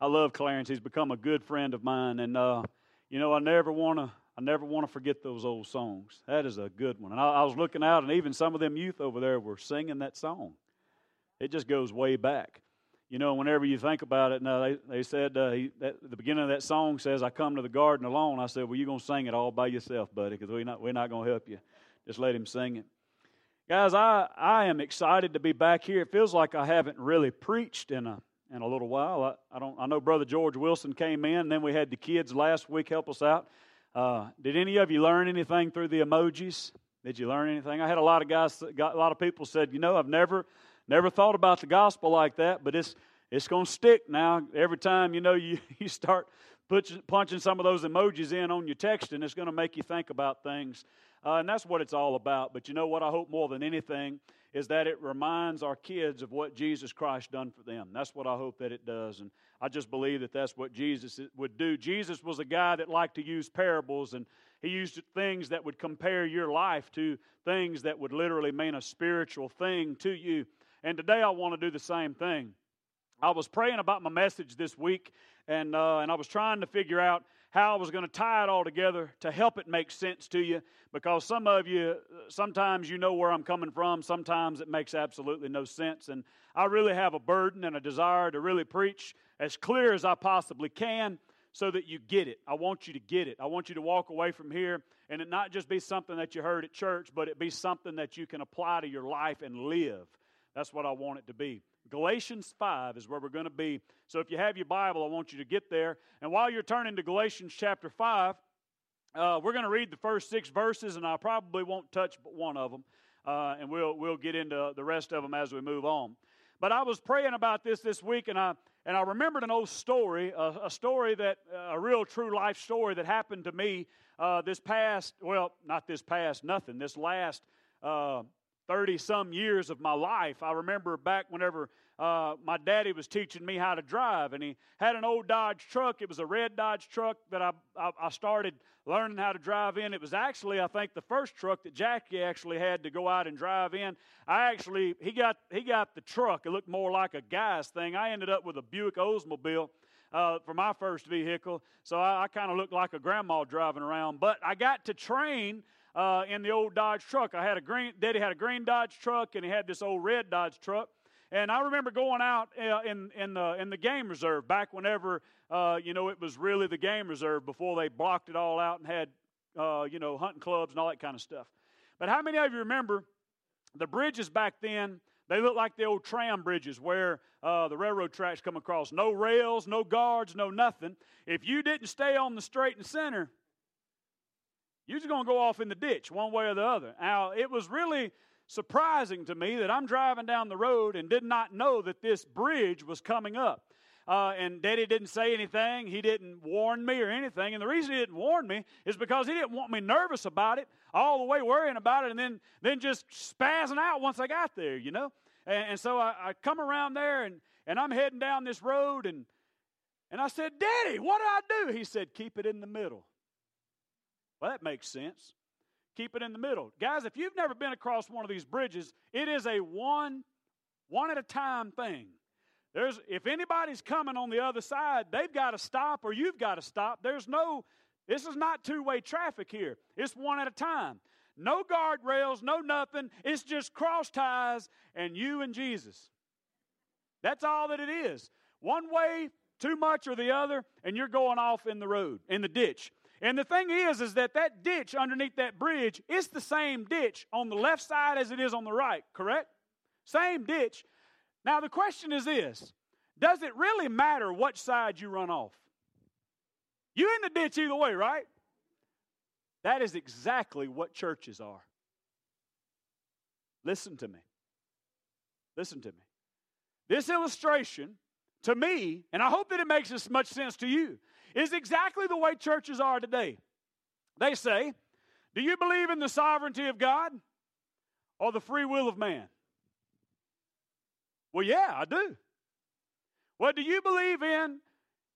I love Clarence. He's become a good friend of mine, and uh, you know I never want to. I never want to forget those old songs. That is a good one. And I, I, was looking out, and even some of them youth over there were singing that song. It just goes way back. You know, whenever you think about it, now they, they said uh, he, that, the beginning of that song says, "I come to the garden alone." I said, "Well, you're gonna sing it all by yourself, buddy, because we're not we're not gonna help you. Just let him sing it." Guys, I I am excited to be back here. It feels like I haven't really preached in a in a little while. I, I don't. I know Brother George Wilson came in. And then we had the kids last week help us out. Uh, did any of you learn anything through the emojis? Did you learn anything? I had a lot of guys. Got a lot of people said, you know, I've never never thought about the gospel like that, but it's it's going to stick now. Every time you know you you start punching, punching some of those emojis in on your text, and it's going to make you think about things. Uh, and that's what it's all about. But you know what? I hope more than anything is that it reminds our kids of what Jesus Christ done for them. That's what I hope that it does. And I just believe that that's what Jesus would do. Jesus was a guy that liked to use parables, and he used things that would compare your life to things that would literally mean a spiritual thing to you. And today I want to do the same thing. I was praying about my message this week, and, uh, and I was trying to figure out how I was going to tie it all together to help it make sense to you because some of you, sometimes you know where I'm coming from, sometimes it makes absolutely no sense. And I really have a burden and a desire to really preach as clear as I possibly can so that you get it. I want you to get it. I want you to walk away from here and it not just be something that you heard at church, but it be something that you can apply to your life and live. That's what I want it to be. Galatians 5 is where we're going to be. So if you have your Bible, I want you to get there. And while you're turning to Galatians chapter 5, uh, we're going to read the first six verses, and I probably won't touch but one of them. Uh, and we'll, we'll get into the rest of them as we move on. But I was praying about this this week, and I, and I remembered an old story, a, a story that, a real true life story that happened to me uh, this past, well, not this past, nothing, this last uh, 30 some years of my life. I remember back whenever uh, my daddy was teaching me how to drive, and he had an old Dodge truck. It was a red Dodge truck that I, I, I, started learning how to drive in. It was actually, I think, the first truck that Jackie actually had to go out and drive in. I actually, he got, he got the truck. It looked more like a guy's thing. I ended up with a Buick Oldsmobile. Uh, for my first vehicle, so I, I kind of looked like a grandma driving around. But I got to train uh, in the old Dodge truck. I had a green, Daddy had a green Dodge truck, and he had this old red Dodge truck. And I remember going out uh, in, in, the, in the game reserve back whenever, uh, you know, it was really the game reserve before they blocked it all out and had, uh, you know, hunting clubs and all that kind of stuff. But how many of you remember the bridges back then? They looked like the old tram bridges where uh, the railroad tracks come across. No rails, no guards, no nothing. If you didn't stay on the straight and center, you're just going to go off in the ditch one way or the other. Now, it was really surprising to me that I'm driving down the road and did not know that this bridge was coming up. Uh, and Daddy didn't say anything. He didn't warn me or anything. And the reason he didn't warn me is because he didn't want me nervous about it, all the way worrying about it, and then, then just spazzing out once I got there, you know? And, and so I, I come around there and, and I'm heading down this road and, and I said, Daddy, what do I do? He said, Keep it in the middle. Well, that makes sense. Keep it in the middle. Guys, if you've never been across one of these bridges, it is a one one at a time thing. There's if anybody's coming on the other side, they've got to stop or you've got to stop. There's no this is not two-way traffic here. It's one at a time. No guardrails, no nothing. It's just cross ties and you and Jesus. That's all that it is. One way, too much or the other, and you're going off in the road, in the ditch. And the thing is, is that that ditch underneath that bridge, it's the same ditch on the left side as it is on the right, correct? Same ditch. Now the question is this Does it really matter which side you run off? You in the ditch either way, right? That is exactly what churches are. Listen to me. Listen to me. This illustration, to me, and I hope that it makes as much sense to you, is exactly the way churches are today. They say, Do you believe in the sovereignty of God or the free will of man? Well, yeah, I do. Well, do you believe in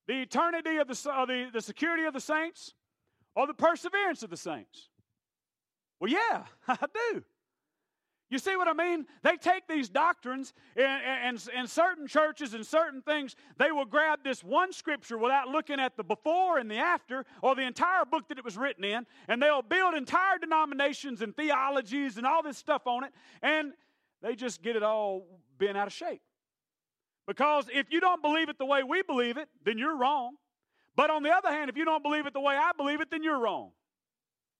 the eternity of the, the, the security of the saints or the perseverance of the saints? Well, yeah, I do. You see what I mean? They take these doctrines and, and, certain churches and certain things, they will grab this one scripture without looking at the before and the after or the entire book that it was written in, and they'll build entire denominations and theologies and all this stuff on it, and they just get it all bent out of shape. Because if you don't believe it the way we believe it, then you're wrong. But on the other hand, if you don't believe it the way I believe it, then you're wrong.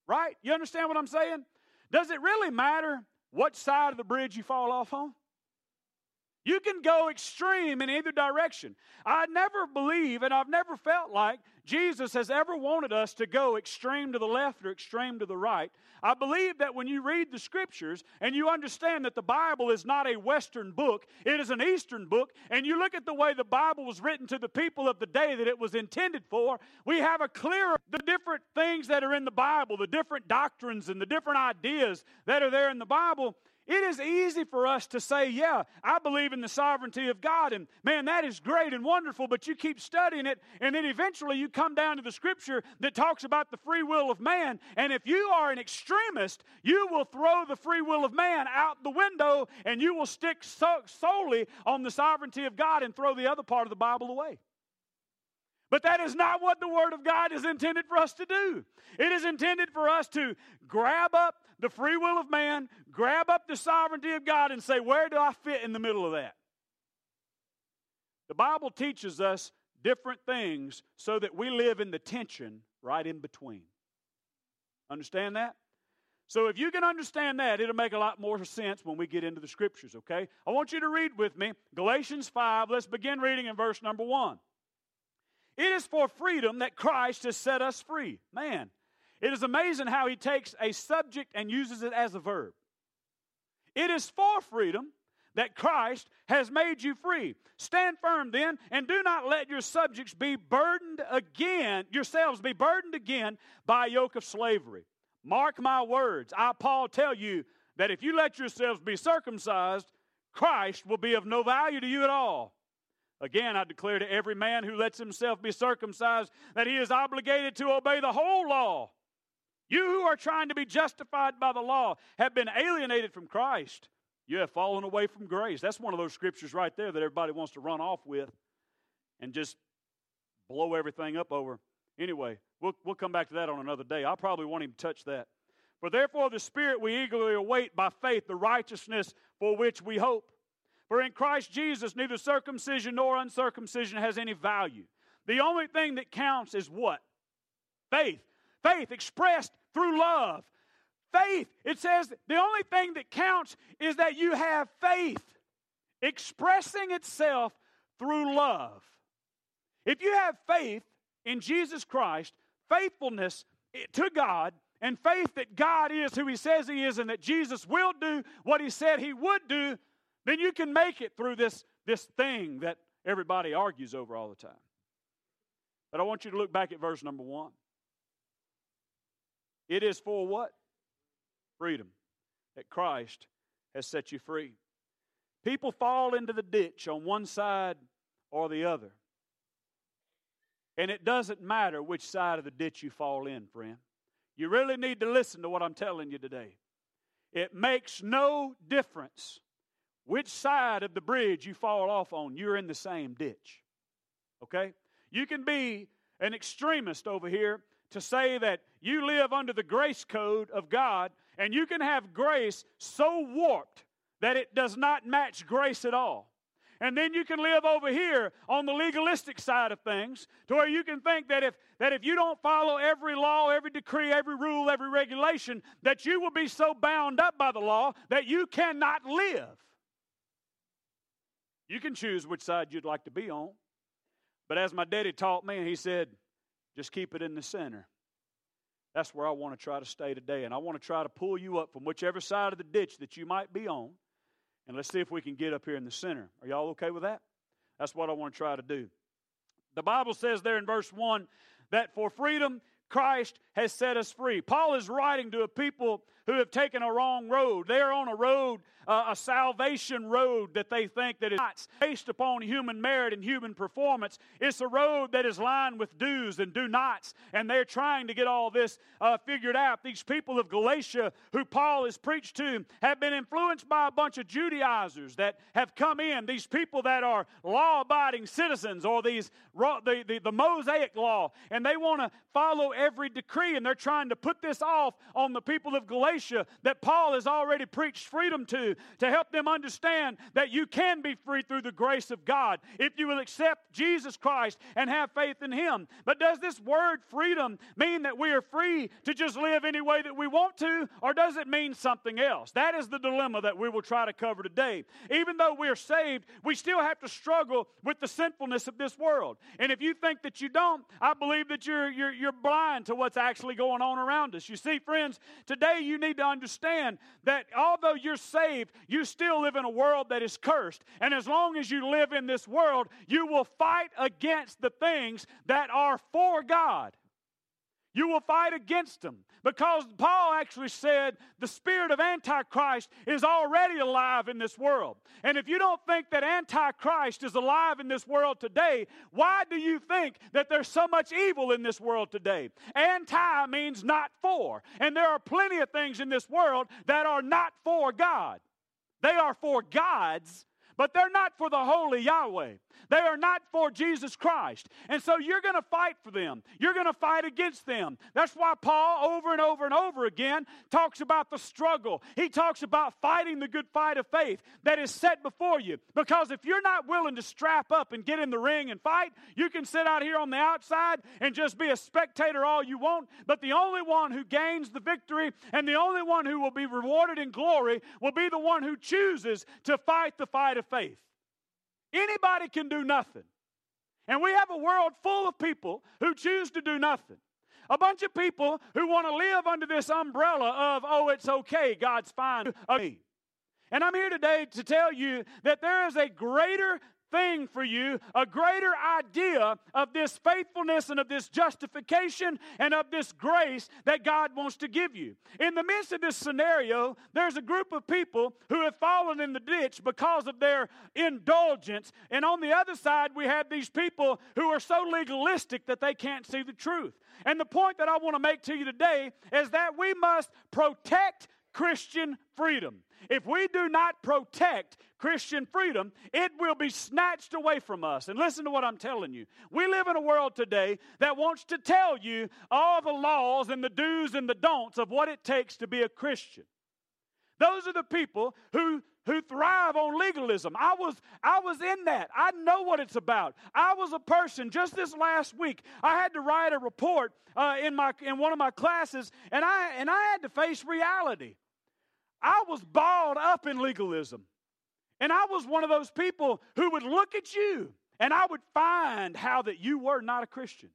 Right? You understand what I'm saying? Does it really matter what side of the bridge you fall off on. You can go extreme in either direction. I never believe, and I've never felt like Jesus has ever wanted us to go extreme to the left or extreme to the right. I believe that when you read the scriptures and you understand that the Bible is not a Western book, it is an Eastern book, and you look at the way the Bible was written to the people of the day that it was intended for, we have a clearer the different things that are in the Bible, the different doctrines and the different ideas that are there in the Bible. It is easy for us to say, Yeah, I believe in the sovereignty of God, and man, that is great and wonderful, but you keep studying it, and then eventually you come down to the scripture that talks about the free will of man. And if you are an extremist, you will throw the free will of man out the window and you will stick so, solely on the sovereignty of God and throw the other part of the Bible away. But that is not what the Word of God is intended for us to do. It is intended for us to grab up the free will of man, grab up the sovereignty of God, and say, Where do I fit in the middle of that? The Bible teaches us different things so that we live in the tension right in between. Understand that? So, if you can understand that, it'll make a lot more sense when we get into the scriptures, okay? I want you to read with me Galatians 5. Let's begin reading in verse number 1. It is for freedom that Christ has set us free. Man, it is amazing how he takes a subject and uses it as a verb. It is for freedom that Christ has made you free. Stand firm then, and do not let your subjects be burdened again, yourselves be burdened again by a yoke of slavery. Mark my words. I, Paul, tell you that if you let yourselves be circumcised, Christ will be of no value to you at all. Again, I declare to every man who lets himself be circumcised that he is obligated to obey the whole law. You who are trying to be justified by the law have been alienated from Christ. You have fallen away from grace. That's one of those scriptures right there that everybody wants to run off with and just blow everything up over. Anyway, we'll, we'll come back to that on another day. I probably won't even touch that. For therefore, the Spirit we eagerly await by faith the righteousness for which we hope. For in Christ Jesus, neither circumcision nor uncircumcision has any value. The only thing that counts is what? Faith. Faith expressed through love. Faith, it says the only thing that counts is that you have faith expressing itself through love. If you have faith in Jesus Christ, faithfulness to God, and faith that God is who He says He is and that Jesus will do what He said He would do, then you can make it through this, this thing that everybody argues over all the time. But I want you to look back at verse number one. It is for what? Freedom. That Christ has set you free. People fall into the ditch on one side or the other. And it doesn't matter which side of the ditch you fall in, friend. You really need to listen to what I'm telling you today. It makes no difference which side of the bridge you fall off on, you're in the same ditch. Okay? You can be an extremist over here to say that you live under the grace code of God, and you can have grace so warped that it does not match grace at all. And then you can live over here on the legalistic side of things to where you can think that if, that if you don't follow every law, every decree, every rule, every regulation, that you will be so bound up by the law that you cannot live. You can choose which side you'd like to be on. But as my daddy taught me, he said, just keep it in the center. That's where I want to try to stay today. And I want to try to pull you up from whichever side of the ditch that you might be on. And let's see if we can get up here in the center. Are y'all okay with that? That's what I want to try to do. The Bible says there in verse 1 that for freedom Christ has set us free. Paul is writing to a people who have taken a wrong road. They are on a road, uh, a salvation road that they think that is not based upon human merit and human performance. It's a road that is lined with do's and do nots, and they're trying to get all this uh, figured out. These people of Galatia, who Paul has preached to, have been influenced by a bunch of Judaizers that have come in. These people that are law-abiding citizens, or these the, the, the Mosaic law, and they want to follow every decree, and they're trying to put this off on the people of Galatia that Paul has already preached freedom to, to help them understand that you can be free through the grace of God if you will accept Jesus Christ and have faith in Him. But does this word freedom mean that we are free to just live any way that we want to, or does it mean something else? That is the dilemma that we will try to cover today. Even though we are saved, we still have to struggle with the sinfulness of this world. And if you think that you don't, I believe that you're, you're, you're blind to what's actually going on around us. You see, friends, today you need to understand that although you're saved, you still live in a world that is cursed. And as long as you live in this world, you will fight against the things that are for God. You will fight against them because Paul actually said the spirit of Antichrist is already alive in this world. And if you don't think that Antichrist is alive in this world today, why do you think that there's so much evil in this world today? Anti means not for. And there are plenty of things in this world that are not for God. They are for God's but they're not for the holy Yahweh. They are not for Jesus Christ. And so you're going to fight for them. You're going to fight against them. That's why Paul, over and over and over again, talks about the struggle. He talks about fighting the good fight of faith that is set before you. Because if you're not willing to strap up and get in the ring and fight, you can sit out here on the outside and just be a spectator all you want. But the only one who gains the victory and the only one who will be rewarded in glory will be the one who chooses to fight the fight of faith. Anybody can do nothing. And we have a world full of people who choose to do nothing. A bunch of people who want to live under this umbrella of, oh, it's okay, God's fine. And I'm here today to tell you that there is a greater thing for you, a greater idea of this faithfulness and of this justification and of this grace that God wants to give you. In the midst of this scenario, there's a group of people who have fallen in the ditch because of their indulgence. And on the other side, we have these people who are so legalistic that they can't see the truth. And the point that I want to make to you today is that we must protect Christian freedom. If we do not protect Christian freedom, it will be snatched away from us. And listen to what I'm telling you. We live in a world today that wants to tell you all the laws and the do's and the don'ts of what it takes to be a Christian. Those are the people who who thrive on legalism. I was I was in that. I know what it's about. I was a person just this last week. I had to write a report uh, in my in one of my classes, and I and I had to face reality. I was balled up in legalism. And I was one of those people who would look at you and I would find how that you were not a Christian.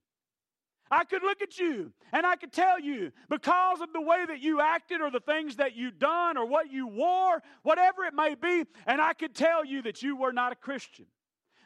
I could look at you and I could tell you because of the way that you acted or the things that you done or what you wore, whatever it may be, and I could tell you that you were not a Christian.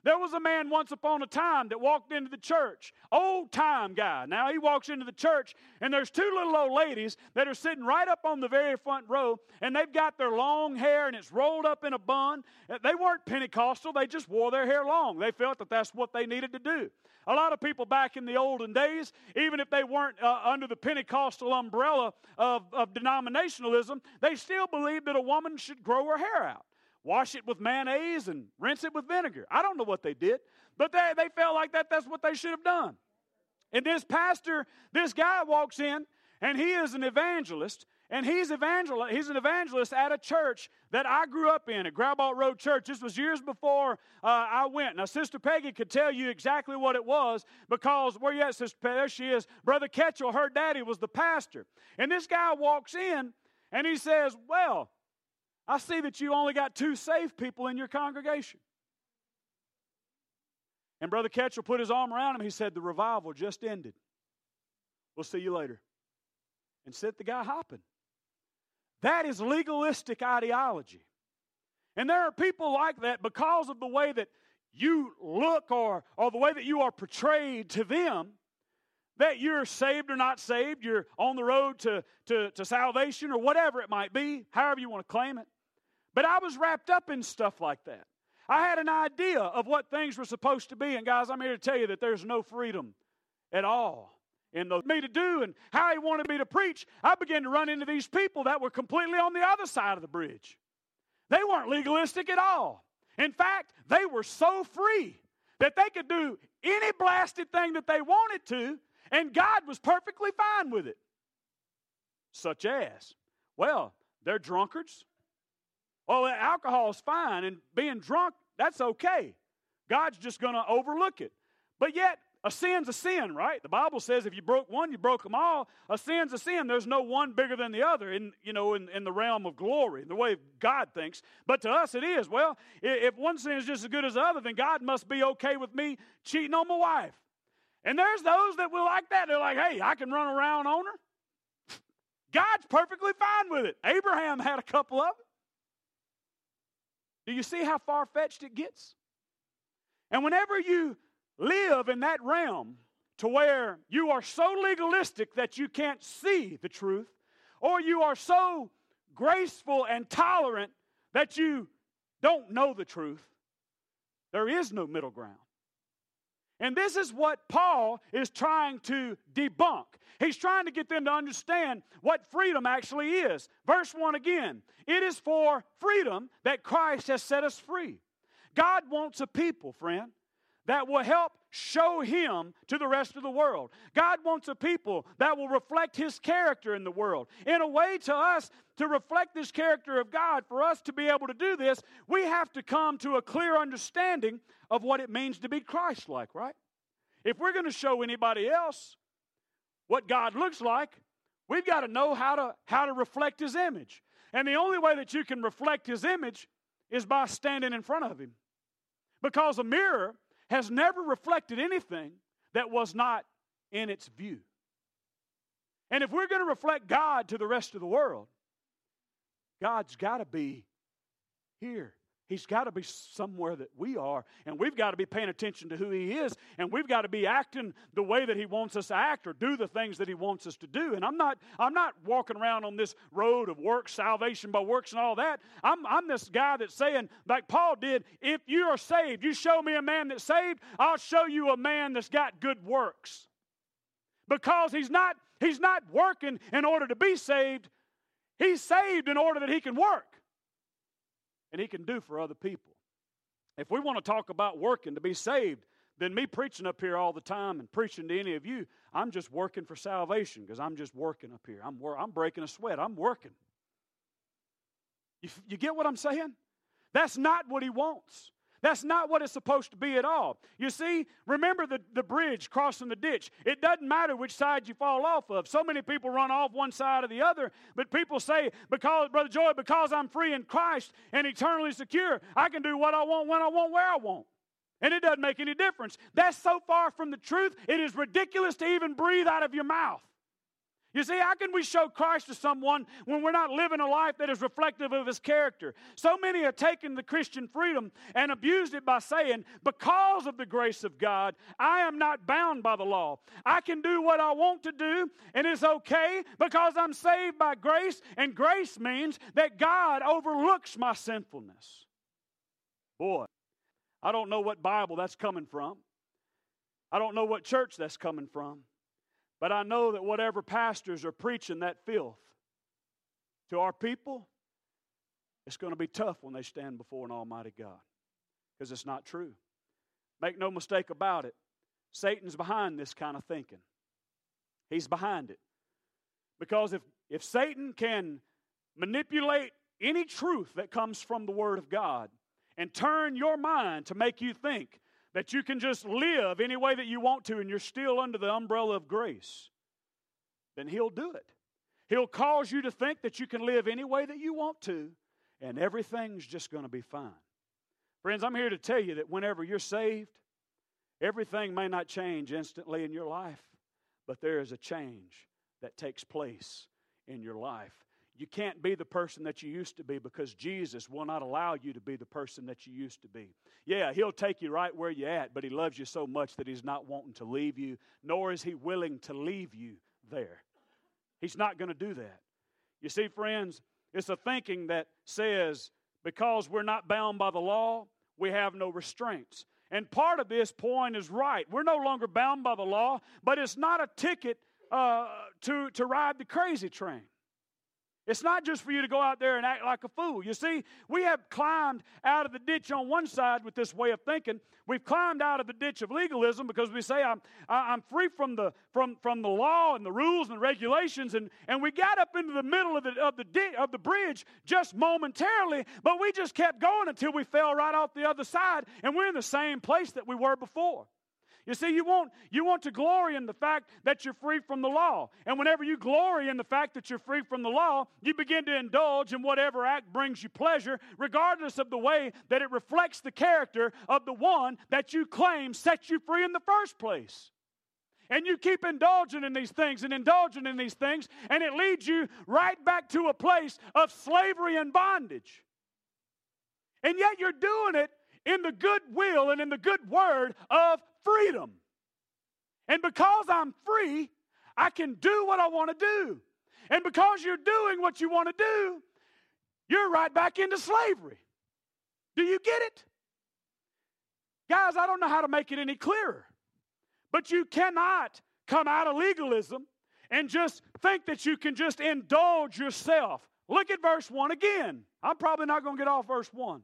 There was a man once upon a time that walked into the church, old time guy. Now he walks into the church, and there's two little old ladies that are sitting right up on the very front row, and they've got their long hair and it's rolled up in a bun. They weren't Pentecostal, they just wore their hair long. They felt that that's what they needed to do. A lot of people back in the olden days, even if they weren't uh, under the Pentecostal umbrella of, of denominationalism, they still believed that a woman should grow her hair out wash it with mayonnaise and rinse it with vinegar. I don't know what they did, but they, they felt like that that's what they should have done. And this pastor, this guy walks in, and he is an evangelist, and he's evangel he's an evangelist at a church that I grew up in at Grabalt Road Church. This was years before uh, I went. Now, Sister Peggy could tell you exactly what it was because where you at, Sister Peggy? There she is. Brother Ketchell, her daddy was the pastor. And this guy walks in and he says, Well, I see that you only got two saved people in your congregation. And Brother Ketchell put his arm around him. He said, The revival just ended. We'll see you later. And set the guy hopping. That is legalistic ideology. And there are people like that because of the way that you look or, or the way that you are portrayed to them that you're saved or not saved, you're on the road to, to, to salvation or whatever it might be, however you want to claim it. But I was wrapped up in stuff like that. I had an idea of what things were supposed to be. And guys, I'm here to tell you that there's no freedom at all in the me to do and how he wanted me to preach. I began to run into these people that were completely on the other side of the bridge. They weren't legalistic at all. In fact, they were so free that they could do any blasted thing that they wanted to, and God was perfectly fine with it. Such as, well, they're drunkards. Oh, alcohol is fine, and being drunk, that's okay. God's just going to overlook it. But yet, a sin's a sin, right? The Bible says if you broke one, you broke them all. A sin's a sin. There's no one bigger than the other in, you know, in, in the realm of glory, the way God thinks. But to us it is. Well, if one sin is just as good as the other, then God must be okay with me cheating on my wife. And there's those that will like that. They're like, hey, I can run around on her. God's perfectly fine with it. Abraham had a couple of them. Do you see how far fetched it gets? And whenever you live in that realm to where you are so legalistic that you can't see the truth, or you are so graceful and tolerant that you don't know the truth, there is no middle ground. And this is what Paul is trying to debunk. He's trying to get them to understand what freedom actually is. Verse 1 again it is for freedom that Christ has set us free. God wants a people, friend, that will help show Him to the rest of the world. God wants a people that will reflect His character in the world. In a way, to us, to reflect this character of God, for us to be able to do this, we have to come to a clear understanding of what it means to be Christ like, right? If we're going to show anybody else what God looks like, we've got to know how to, how to reflect His image. And the only way that you can reflect His image is by standing in front of Him. Because a mirror has never reflected anything that was not in its view. And if we're going to reflect God to the rest of the world, God's got to be here. He's got to be somewhere that we are, and we've got to be paying attention to who He is, and we've got to be acting the way that He wants us to act or do the things that He wants us to do. And I'm not, I'm not walking around on this road of works, salvation by works, and all that. I'm, I'm this guy that's saying, like Paul did, if you are saved, you show me a man that's saved, I'll show you a man that's got good works. Because he's not, he's not working in order to be saved, he's saved in order that he can work and He can do for other people. If we want to talk about working to be saved, then me preaching up here all the time and preaching to any of you, I'm just working for salvation because I'm just working up here. I'm, wor- I'm breaking a sweat. I'm working. You, you get what I'm saying? That's not what He wants. That's not what it's supposed to be at all. You see, remember the, the bridge crossing the ditch. It doesn't matter which side you fall off of. So many people run off one side or the other, but people say, because, Brother Joy, because I'm free in Christ and eternally secure, I can do what I want, when I want, where I want. And it doesn't make any difference. That's so far from the truth, it is ridiculous to even breathe out of your mouth. You see, how can we show Christ to someone when we're not living a life that is reflective of his character? So many have taken the Christian freedom and abused it by saying, because of the grace of God, I am not bound by the law. I can do what I want to do, and it's okay because I'm saved by grace, and grace means that God overlooks my sinfulness. Boy, I don't know what Bible that's coming from. I don't know what church that's coming from. But I know that whatever pastors are preaching that filth to our people, it's going to be tough when they stand before an Almighty God because it's not true. Make no mistake about it. Satan's behind this kind of thinking. He's behind it. Because if, if Satan can manipulate any truth that comes from the Word of God and turn your mind to make you think that you can just live any way that you want to and you're still under the umbrella of grace, then He'll do it. He'll cause you to think that you can live any way that you want to and everything's just going to be fine. Friends, I'm here to tell you that whenever you're saved, everything may not change instantly in your life, but there is a change that takes place in your life you can't be the person that you used to be because Jesus will not allow you to be the person that you used to be. Yeah, He'll take you right where you're at, but He loves you so much that He's not wanting to leave you, nor is He willing to leave you there. He's not going to do that. You see, friends, it's a thinking that says because we're not bound by the law, we have no restraints. And part of this point is right. We're no longer bound by the law, but it's not a ticket uh, to, to ride the crazy train. It's not just for you to go out there and act like a fool. You see, we have climbed out of the ditch on one side with this way of thinking. We've climbed out of the ditch of legalism because we say, I'm, I'm free from the, from, from the law and the rules and the regulations. And, and we got up into the middle of the, of, the di- of the bridge just momentarily, but we just kept going until we fell right off the other side. And we're in the same place that we were before. You see, you want, you want to glory in the fact that you're free from the law. And whenever you glory in the fact that you're free from the law, you begin to indulge in whatever act brings you pleasure, regardless of the way that it reflects the character of the one that you claim set you free in the first place. And you keep indulging in these things and indulging in these things, and it leads you right back to a place of slavery and bondage. And yet you're doing it in the good will and in the good word of freedom. And because I'm free, I can do what I want to do. And because you're doing what you want to do, you're right back into slavery. Do you get it? Guys, I don't know how to make it any clearer. But you cannot come out of legalism and just think that you can just indulge yourself. Look at verse 1 again. I'm probably not going to get off verse 1.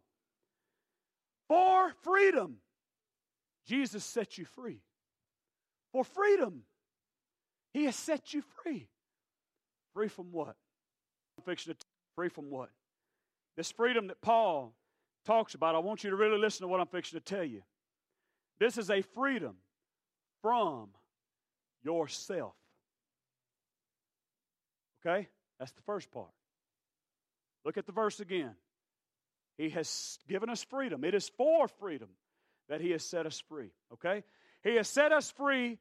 For freedom Jesus set you free. For freedom, He has set you free. Free from what? Free from what? This freedom that Paul talks about, I want you to really listen to what I'm fixing to tell you. This is a freedom from yourself. Okay? That's the first part. Look at the verse again. He has given us freedom. It is for freedom that He has set us free. Okay? He has set us free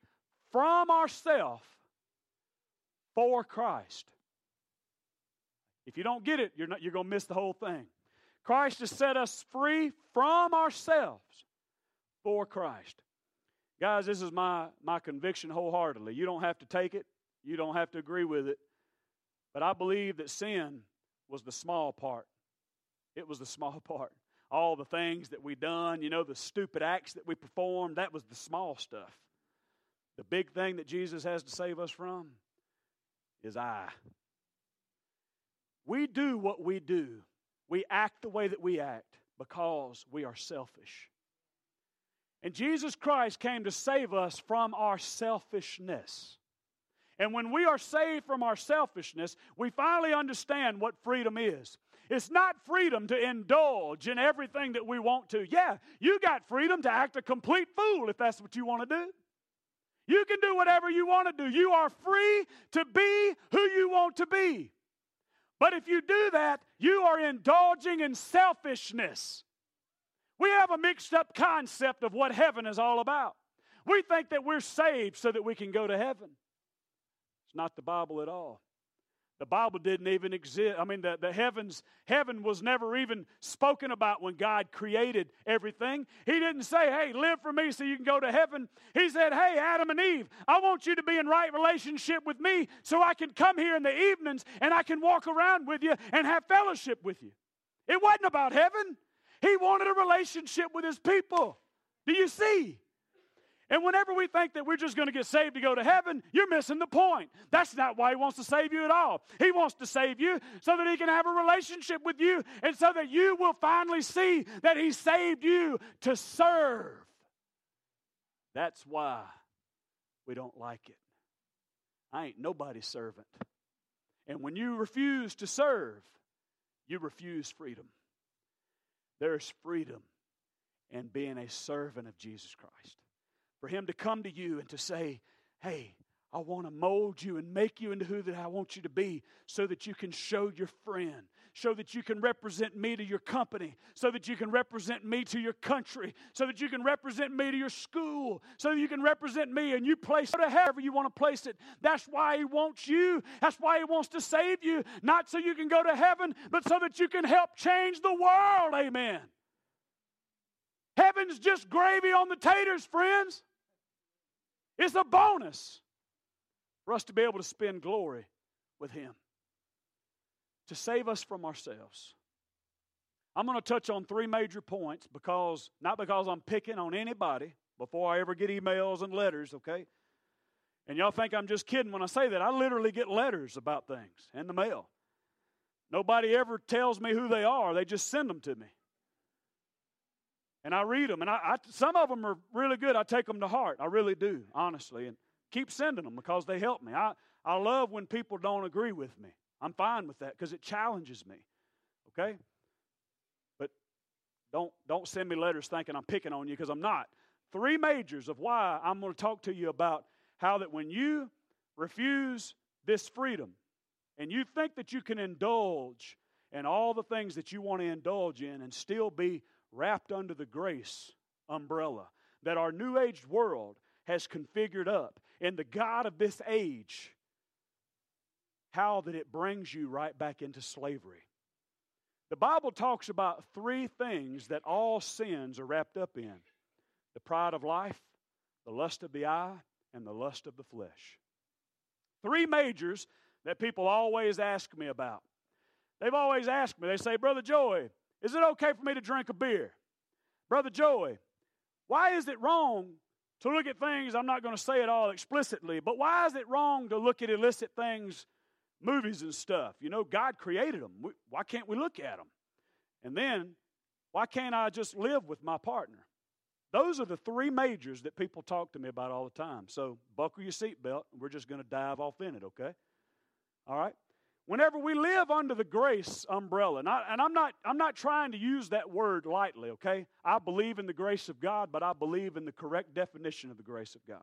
from ourself for Christ. If you don't get it, you're, not, you're going to miss the whole thing. Christ has set us free from ourselves for Christ. Guys, this is my, my conviction wholeheartedly. You don't have to take it, you don't have to agree with it. But I believe that sin was the small part. It was the small part all the things that we done, you know, the stupid acts that we performed, that was the small stuff. The big thing that Jesus has to save us from is I. We do what we do. We act the way that we act because we are selfish. And Jesus Christ came to save us from our selfishness. And when we are saved from our selfishness, we finally understand what freedom is. It's not freedom to indulge in everything that we want to. Yeah, you got freedom to act a complete fool if that's what you want to do. You can do whatever you want to do. You are free to be who you want to be. But if you do that, you are indulging in selfishness. We have a mixed up concept of what heaven is all about. We think that we're saved so that we can go to heaven. It's not the Bible at all. The Bible didn't even exist. I mean, the, the heavens, heaven was never even spoken about when God created everything. He didn't say, hey, live for me so you can go to heaven. He said, hey, Adam and Eve, I want you to be in right relationship with me so I can come here in the evenings and I can walk around with you and have fellowship with you. It wasn't about heaven. He wanted a relationship with his people. Do you see? And whenever we think that we're just going to get saved to go to heaven, you're missing the point. That's not why He wants to save you at all. He wants to save you so that He can have a relationship with you and so that you will finally see that He saved you to serve. That's why we don't like it. I ain't nobody's servant. And when you refuse to serve, you refuse freedom. There's freedom in being a servant of Jesus Christ for Him to come to you and to say, Hey, I want to mold you and make you into who that I want you to be so that you can show your friend, so that you can represent me to your company, so that you can represent me to your country, so that you can represent me to your school, so that you can represent me and you place it however you want to place it. That's why He wants you. That's why He wants to save you, not so you can go to heaven, but so that you can help change the world. Amen. Heaven's just gravy on the taters, friends. It's a bonus for us to be able to spend glory with Him, to save us from ourselves. I'm going to touch on three major points because, not because I'm picking on anybody before I ever get emails and letters, okay? And y'all think I'm just kidding when I say that. I literally get letters about things in the mail. Nobody ever tells me who they are, they just send them to me. And I read them, and I, I, some of them are really good. I take them to heart. I really do, honestly. And keep sending them because they help me. I, I love when people don't agree with me. I'm fine with that because it challenges me. Okay? But don't, don't send me letters thinking I'm picking on you because I'm not. Three majors of why I'm going to talk to you about how that when you refuse this freedom and you think that you can indulge in all the things that you want to indulge in and still be wrapped under the grace umbrella that our new age world has configured up and the God of this age, how that it brings you right back into slavery. The Bible talks about three things that all sins are wrapped up in the pride of life, the lust of the eye, and the lust of the flesh. Three majors that people always ask me about. They've always asked me, they say, Brother Joey, is it okay for me to drink a beer? Brother Joey, why is it wrong to look at things, I'm not going to say it all explicitly, but why is it wrong to look at illicit things, movies and stuff? You know, God created them. Why can't we look at them? And then, why can't I just live with my partner? Those are the three majors that people talk to me about all the time. So, buckle your seatbelt, we're just going to dive off in it, okay? All right? Whenever we live under the grace umbrella, and, I, I'm, not, I'm not trying to use that word lightly, okay? I believe in the grace of God, but I believe in the correct definition of the grace of God.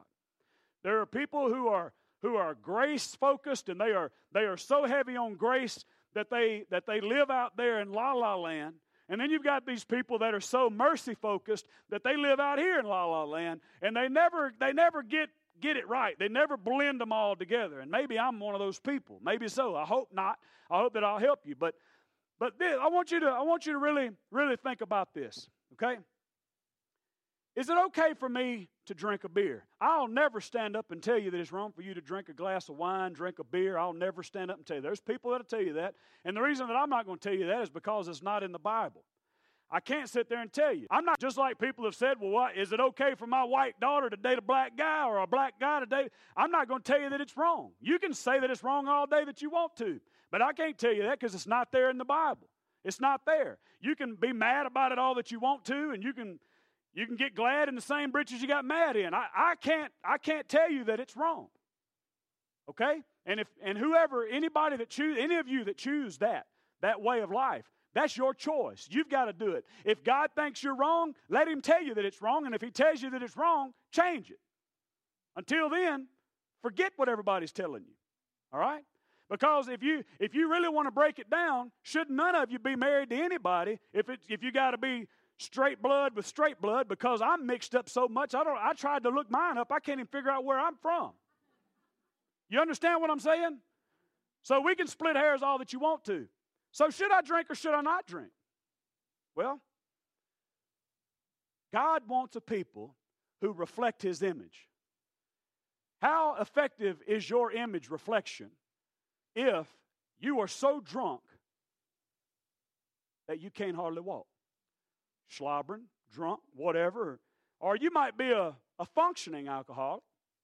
There are people who are, who are grace focused and they are, they are so heavy on grace that they, that they live out there in la la land. And then you've got these people that are so mercy focused that they live out here in la la land and they never, they never get get it right. They never blend them all together. And maybe I'm one of those people. Maybe so. I hope not. I hope that I'll help you. But but this, I want you to I want you to really really think about this. Okay? Is it okay for me to drink a beer? I'll never stand up and tell you that it's wrong for you to drink a glass of wine, drink a beer. I'll never stand up and tell you. There's people that'll tell you that. And the reason that I'm not going to tell you that is because it's not in the Bible. I can't sit there and tell you. I'm not just like people have said, well, what, is it okay for my white daughter to date a black guy or a black guy to date? I'm not going to tell you that it's wrong. You can say that it's wrong all day that you want to, but I can't tell you that because it's not there in the Bible. It's not there. You can be mad about it all that you want to, and you can you can get glad in the same breeches you got mad in. I, I can't I can't tell you that it's wrong. Okay? And if and whoever, anybody that choose any of you that choose that, that way of life, that's your choice. You've got to do it. If God thinks you're wrong, let Him tell you that it's wrong. And if He tells you that it's wrong, change it. Until then, forget what everybody's telling you. All right? Because if you if you really want to break it down, should none of you be married to anybody if it if you got to be straight blood with straight blood because I'm mixed up so much. I don't I tried to look mine up. I can't even figure out where I'm from. You understand what I'm saying? So we can split hairs all that you want to. So, should I drink or should I not drink? Well, God wants a people who reflect His image. How effective is your image reflection if you are so drunk that you can't hardly walk? Slobbering, drunk, whatever. Or you might be a, a functioning alcoholic,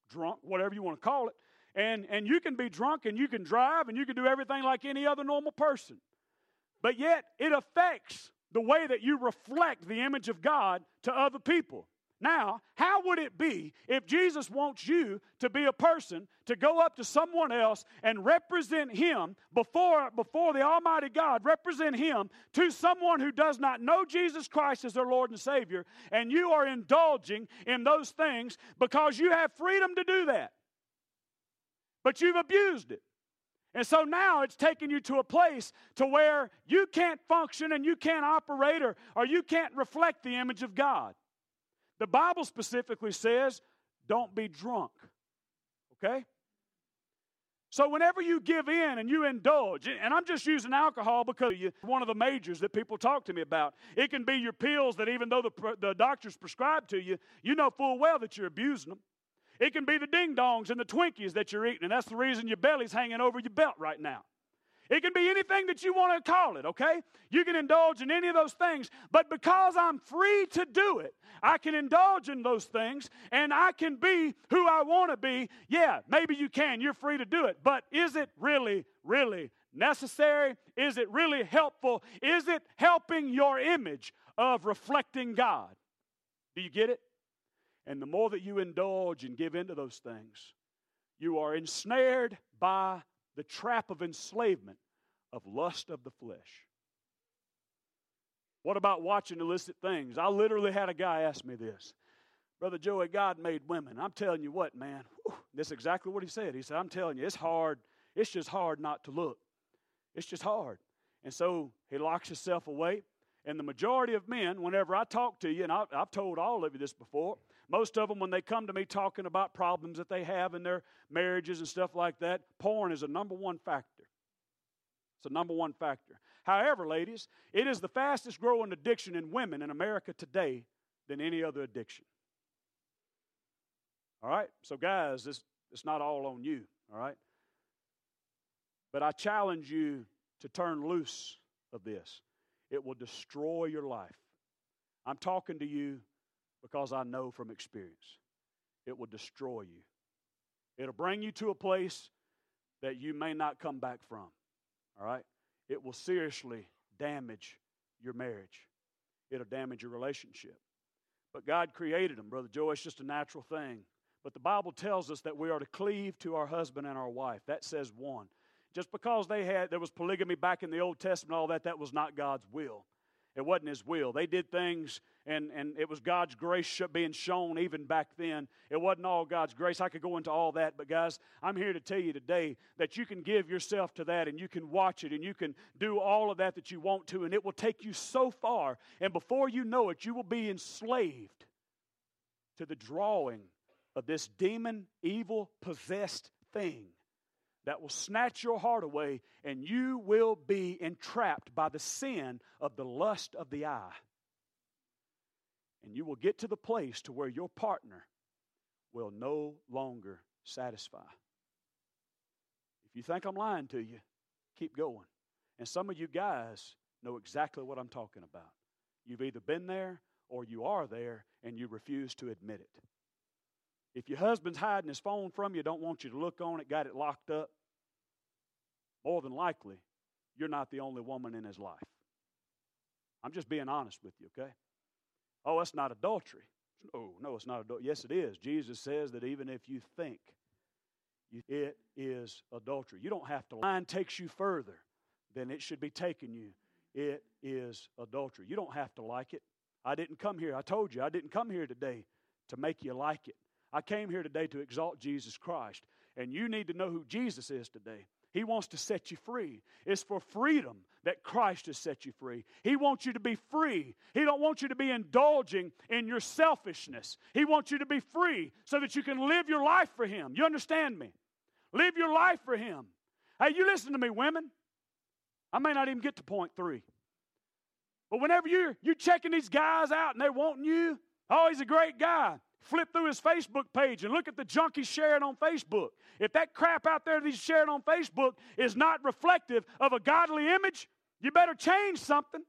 drunk, whatever you want to call it. And, and you can be drunk and you can drive and you can do everything like any other normal person. But yet, it affects the way that you reflect the image of God to other people. Now, how would it be if Jesus wants you to be a person to go up to someone else and represent him before, before the Almighty God, represent him to someone who does not know Jesus Christ as their Lord and Savior, and you are indulging in those things because you have freedom to do that? But you've abused it. And so now it's taking you to a place to where you can't function and you can't operate or, or you can't reflect the image of God. The Bible specifically says, don't be drunk. Okay? So, whenever you give in and you indulge, and I'm just using alcohol because it's one of the majors that people talk to me about. It can be your pills that, even though the, the doctors prescribe to you, you know full well that you're abusing them. It can be the ding dongs and the Twinkies that you're eating, and that's the reason your belly's hanging over your belt right now. It can be anything that you want to call it, okay? You can indulge in any of those things, but because I'm free to do it, I can indulge in those things and I can be who I want to be. Yeah, maybe you can. You're free to do it. But is it really, really necessary? Is it really helpful? Is it helping your image of reflecting God? Do you get it? And the more that you indulge and give into those things, you are ensnared by the trap of enslavement of lust of the flesh. What about watching illicit things? I literally had a guy ask me this. Brother Joey, God made women. I'm telling you what, man. That's exactly what he said. He said, I'm telling you, it's hard. It's just hard not to look. It's just hard. And so he locks himself away. And the majority of men, whenever I talk to you, and I've told all of you this before, most of them, when they come to me talking about problems that they have in their marriages and stuff like that, porn is a number one factor. It's a number one factor. However, ladies, it is the fastest growing addiction in women in America today than any other addiction. All right? So, guys, this, it's not all on you. All right? But I challenge you to turn loose of this. It will destroy your life. I'm talking to you because I know from experience it will destroy you. It'll bring you to a place that you may not come back from. All right? It will seriously damage your marriage, it'll damage your relationship. But God created them, Brother Joe. It's just a natural thing. But the Bible tells us that we are to cleave to our husband and our wife. That says one. Just because they had there was polygamy back in the Old Testament, all that, that was not God's will. It wasn't his will. They did things, and, and it was God's grace being shown even back then. It wasn't all God's grace. I could go into all that, but guys, I'm here to tell you today that you can give yourself to that and you can watch it and you can do all of that that you want to, and it will take you so far. And before you know it, you will be enslaved to the drawing of this demon, evil, possessed thing that will snatch your heart away, and you will be entrapped by the sin of the lust of the eye. And you will get to the place to where your partner will no longer satisfy. If you think I'm lying to you, keep going. And some of you guys know exactly what I'm talking about. You've either been there or you are there and you refuse to admit it. If your husband's hiding his phone from you, don't want you to look on it, got it locked up, more than likely, you're not the only woman in his life. I'm just being honest with you, okay? Oh, that's not adultery. Oh, no, it's not adultery. Yes, it is. Jesus says that even if you think it is adultery, you don't have to. Line takes you further than it should be taking you. It is adultery. You don't have to like it. I didn't come here. I told you, I didn't come here today to make you like it. I came here today to exalt Jesus Christ. And you need to know who Jesus is today. He wants to set you free. It's for freedom that Christ has set you free. He wants you to be free. He don't want you to be indulging in your selfishness. He wants you to be free so that you can live your life for him. You understand me? Live your life for him. Hey, you listen to me, women. I may not even get to point three. But whenever you're, you're checking these guys out and they're wanting you, oh, he's a great guy flip through his Facebook page and look at the junk he's sharing on Facebook. If that crap out there that he's sharing on Facebook is not reflective of a godly image, you better change something.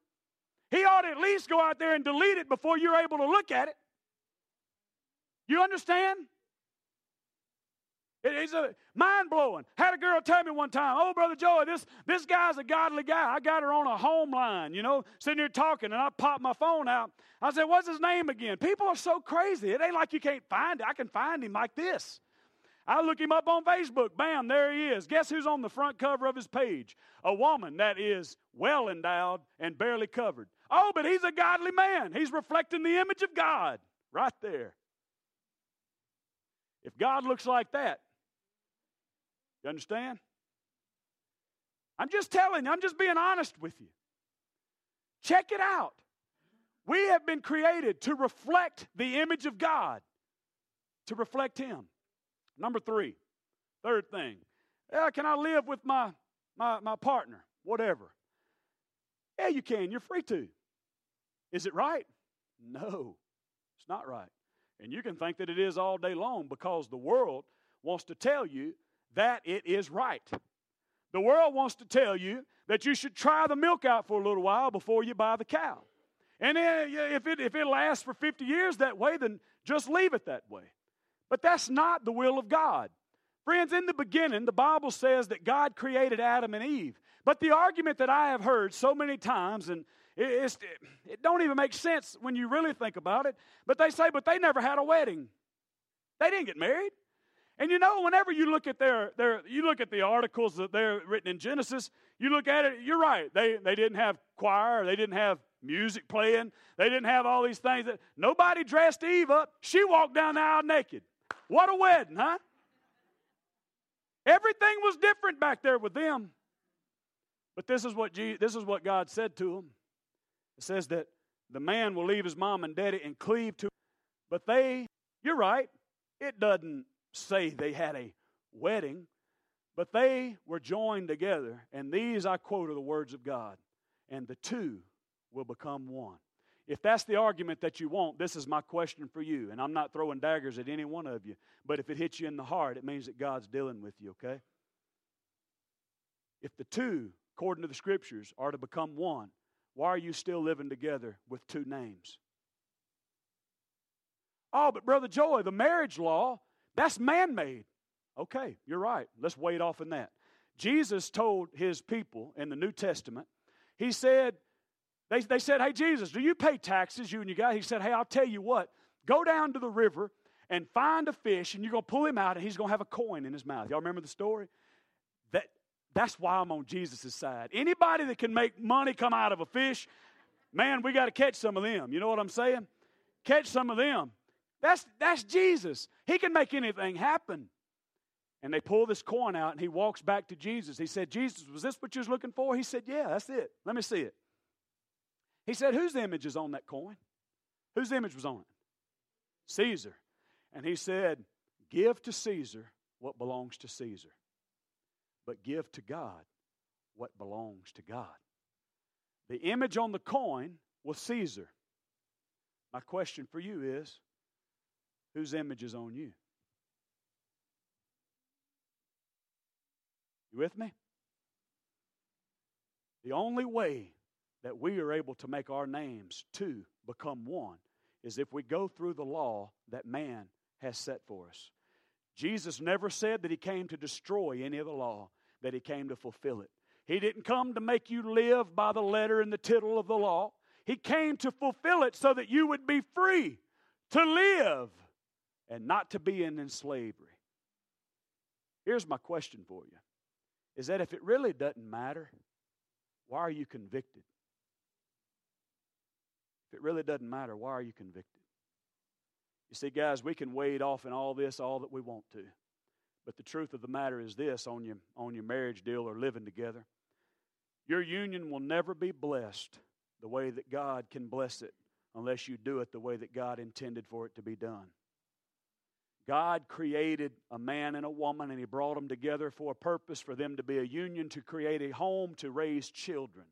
He ought to at least go out there and delete it before you're able to look at it. You understand? It is a mind blowing. Had a girl tell me one time, "Oh, brother Joey, this this guy's a godly guy. I got her on a home line, you know, sitting here talking, and I popped my phone out. I said, "What's his name again?" People are so crazy. It ain't like you can't find it. I can find him like this. I look him up on Facebook. Bam, there he is. Guess who's on the front cover of his page? A woman that is well endowed and barely covered. Oh, but he's a godly man. He's reflecting the image of God right there. If God looks like that, you understand? I'm just telling you, I'm just being honest with you. Check it out. We have been created to reflect the image of God, to reflect Him. Number three, third thing. Yeah, can I live with my, my, my partner? Whatever. Yeah, you can. You're free to. Is it right? No, it's not right. And you can think that it is all day long because the world wants to tell you that it is right. The world wants to tell you that you should try the milk out for a little while before you buy the cow. And then if it, if it lasts for 50 years that way, then just leave it that way. But that's not the will of God. Friends, in the beginning, the Bible says that God created Adam and Eve. But the argument that I have heard so many times, and it don't even make sense when you really think about it, but they say, but they never had a wedding. They didn't get married. And you know, whenever you look at their, their you look at the articles that they're written in Genesis, you look at it, you're right. They, they didn't have choir, they didn't have music playing, they didn't have all these things. That, nobody dressed Eve up. She walked down the aisle naked. What a wedding, huh? Everything was different back there with them. But this is what Jesus, this is what God said to them. It says that the man will leave his mom and daddy and cleave to. But they, you're right. It doesn't say they had a wedding, but they were joined together. And these, I quote, are the words of God. And the two will become one. If that's the argument that you want, this is my question for you. And I'm not throwing daggers at any one of you, but if it hits you in the heart, it means that God's dealing with you, okay? If the two, according to the scriptures, are to become one, why are you still living together with two names? Oh, but Brother Joy, the marriage law that's man made. Okay, you're right. Let's wait off in that. Jesus told his people in the New Testament, he said, they, they said, Hey, Jesus, do you pay taxes, you and your guy? He said, Hey, I'll tell you what, go down to the river and find a fish, and you're going to pull him out, and he's going to have a coin in his mouth. Y'all remember the story? That, that's why I'm on Jesus' side. Anybody that can make money come out of a fish, man, we got to catch some of them. You know what I'm saying? Catch some of them. That's, that's Jesus. He can make anything happen. And they pull this coin out, and he walks back to Jesus. He said, Jesus, was this what you was looking for? He said, Yeah, that's it. Let me see it. He said, Whose image is on that coin? Whose image was on it? Caesar. And he said, Give to Caesar what belongs to Caesar, but give to God what belongs to God. The image on the coin was Caesar. My question for you is whose image is on you? You with me? The only way that we are able to make our names two become one is if we go through the law that man has set for us. Jesus never said that he came to destroy any of the law, that he came to fulfill it. He didn't come to make you live by the letter and the tittle of the law. He came to fulfill it so that you would be free to live and not to be in, slavery. Here's my question for you is that if it really doesn't matter, why are you convicted? If it really doesn't matter, why are you convicted? You see, guys, we can wade off in all this all that we want to. But the truth of the matter is this on your, on your marriage deal or living together your union will never be blessed the way that God can bless it unless you do it the way that God intended for it to be done. God created a man and a woman, and He brought them together for a purpose for them to be a union, to create a home, to raise children.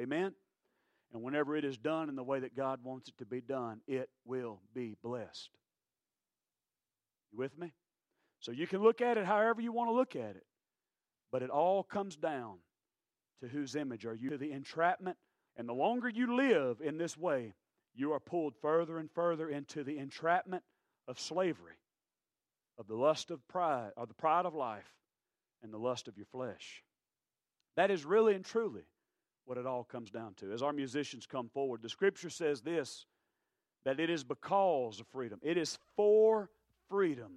Amen? And whenever it is done in the way that God wants it to be done, it will be blessed. You with me? So you can look at it however you want to look at it, but it all comes down to whose image are you? To the entrapment. And the longer you live in this way, you are pulled further and further into the entrapment of slavery of the lust of pride, or the pride of life, and the lust of your flesh. That is really and truly what it all comes down to. As our musicians come forward, the scripture says this that it is because of freedom, it is for freedom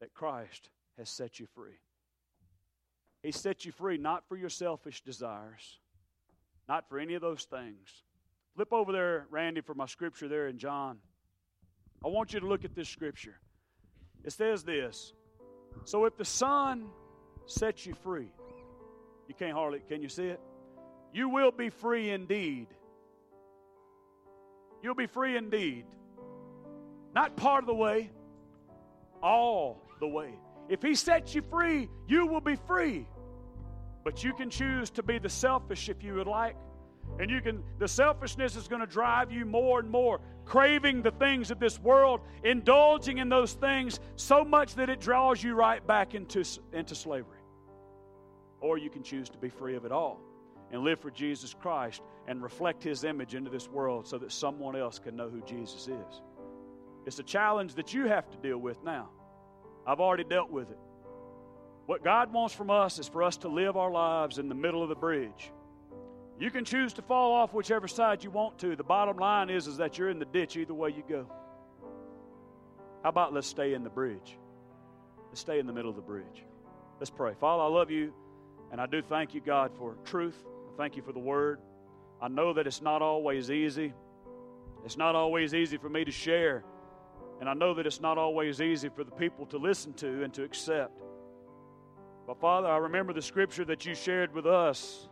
that Christ has set you free. He set you free not for your selfish desires, not for any of those things. Flip over there, Randy, for my scripture there in John. I want you to look at this scripture. It says this So if the Son sets you free, You can't hardly, can you see it? You will be free indeed. You'll be free indeed. Not part of the way, all the way. If He sets you free, you will be free. But you can choose to be the selfish if you would like. And you can, the selfishness is going to drive you more and more, craving the things of this world, indulging in those things so much that it draws you right back into, into slavery. Or you can choose to be free of it all and live for Jesus Christ and reflect His image into this world so that someone else can know who Jesus is. It's a challenge that you have to deal with now. I've already dealt with it. What God wants from us is for us to live our lives in the middle of the bridge. You can choose to fall off whichever side you want to. The bottom line is, is that you're in the ditch either way you go. How about let's stay in the bridge? Let's stay in the middle of the bridge. Let's pray. Father, I love you, and I do thank you, God, for truth. I thank you for the word. I know that it's not always easy. It's not always easy for me to share. And I know that it's not always easy for the people to listen to and to accept. But Father, I remember the scripture that you shared with us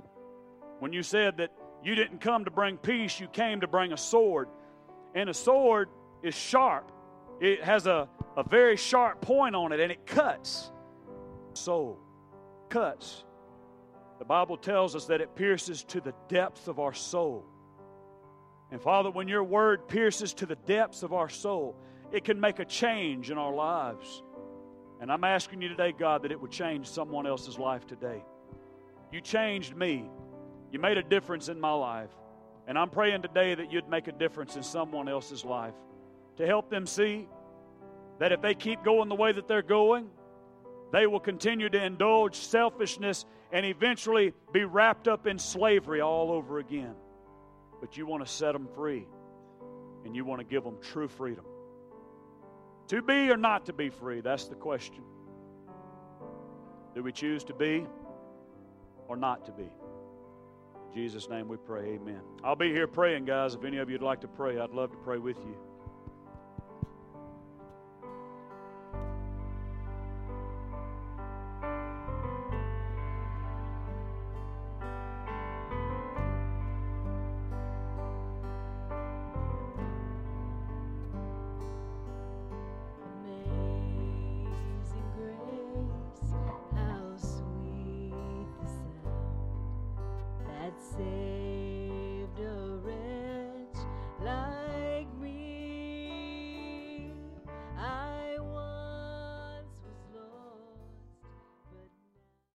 when you said that you didn't come to bring peace, you came to bring a sword. And a sword is sharp, it has a, a very sharp point on it, and it cuts. Soul cuts. The Bible tells us that it pierces to the depths of our soul. And Father, when your word pierces to the depths of our soul, it can make a change in our lives. And I'm asking you today, God, that it would change someone else's life today. You changed me, you made a difference in my life. And I'm praying today that you'd make a difference in someone else's life to help them see that if they keep going the way that they're going, they will continue to indulge selfishness and eventually be wrapped up in slavery all over again. But you want to set them free and you want to give them true freedom. To be or not to be free? That's the question. Do we choose to be or not to be? Jesus' name we pray, amen. I'll be here praying, guys. If any of you'd like to pray, I'd love to pray with you.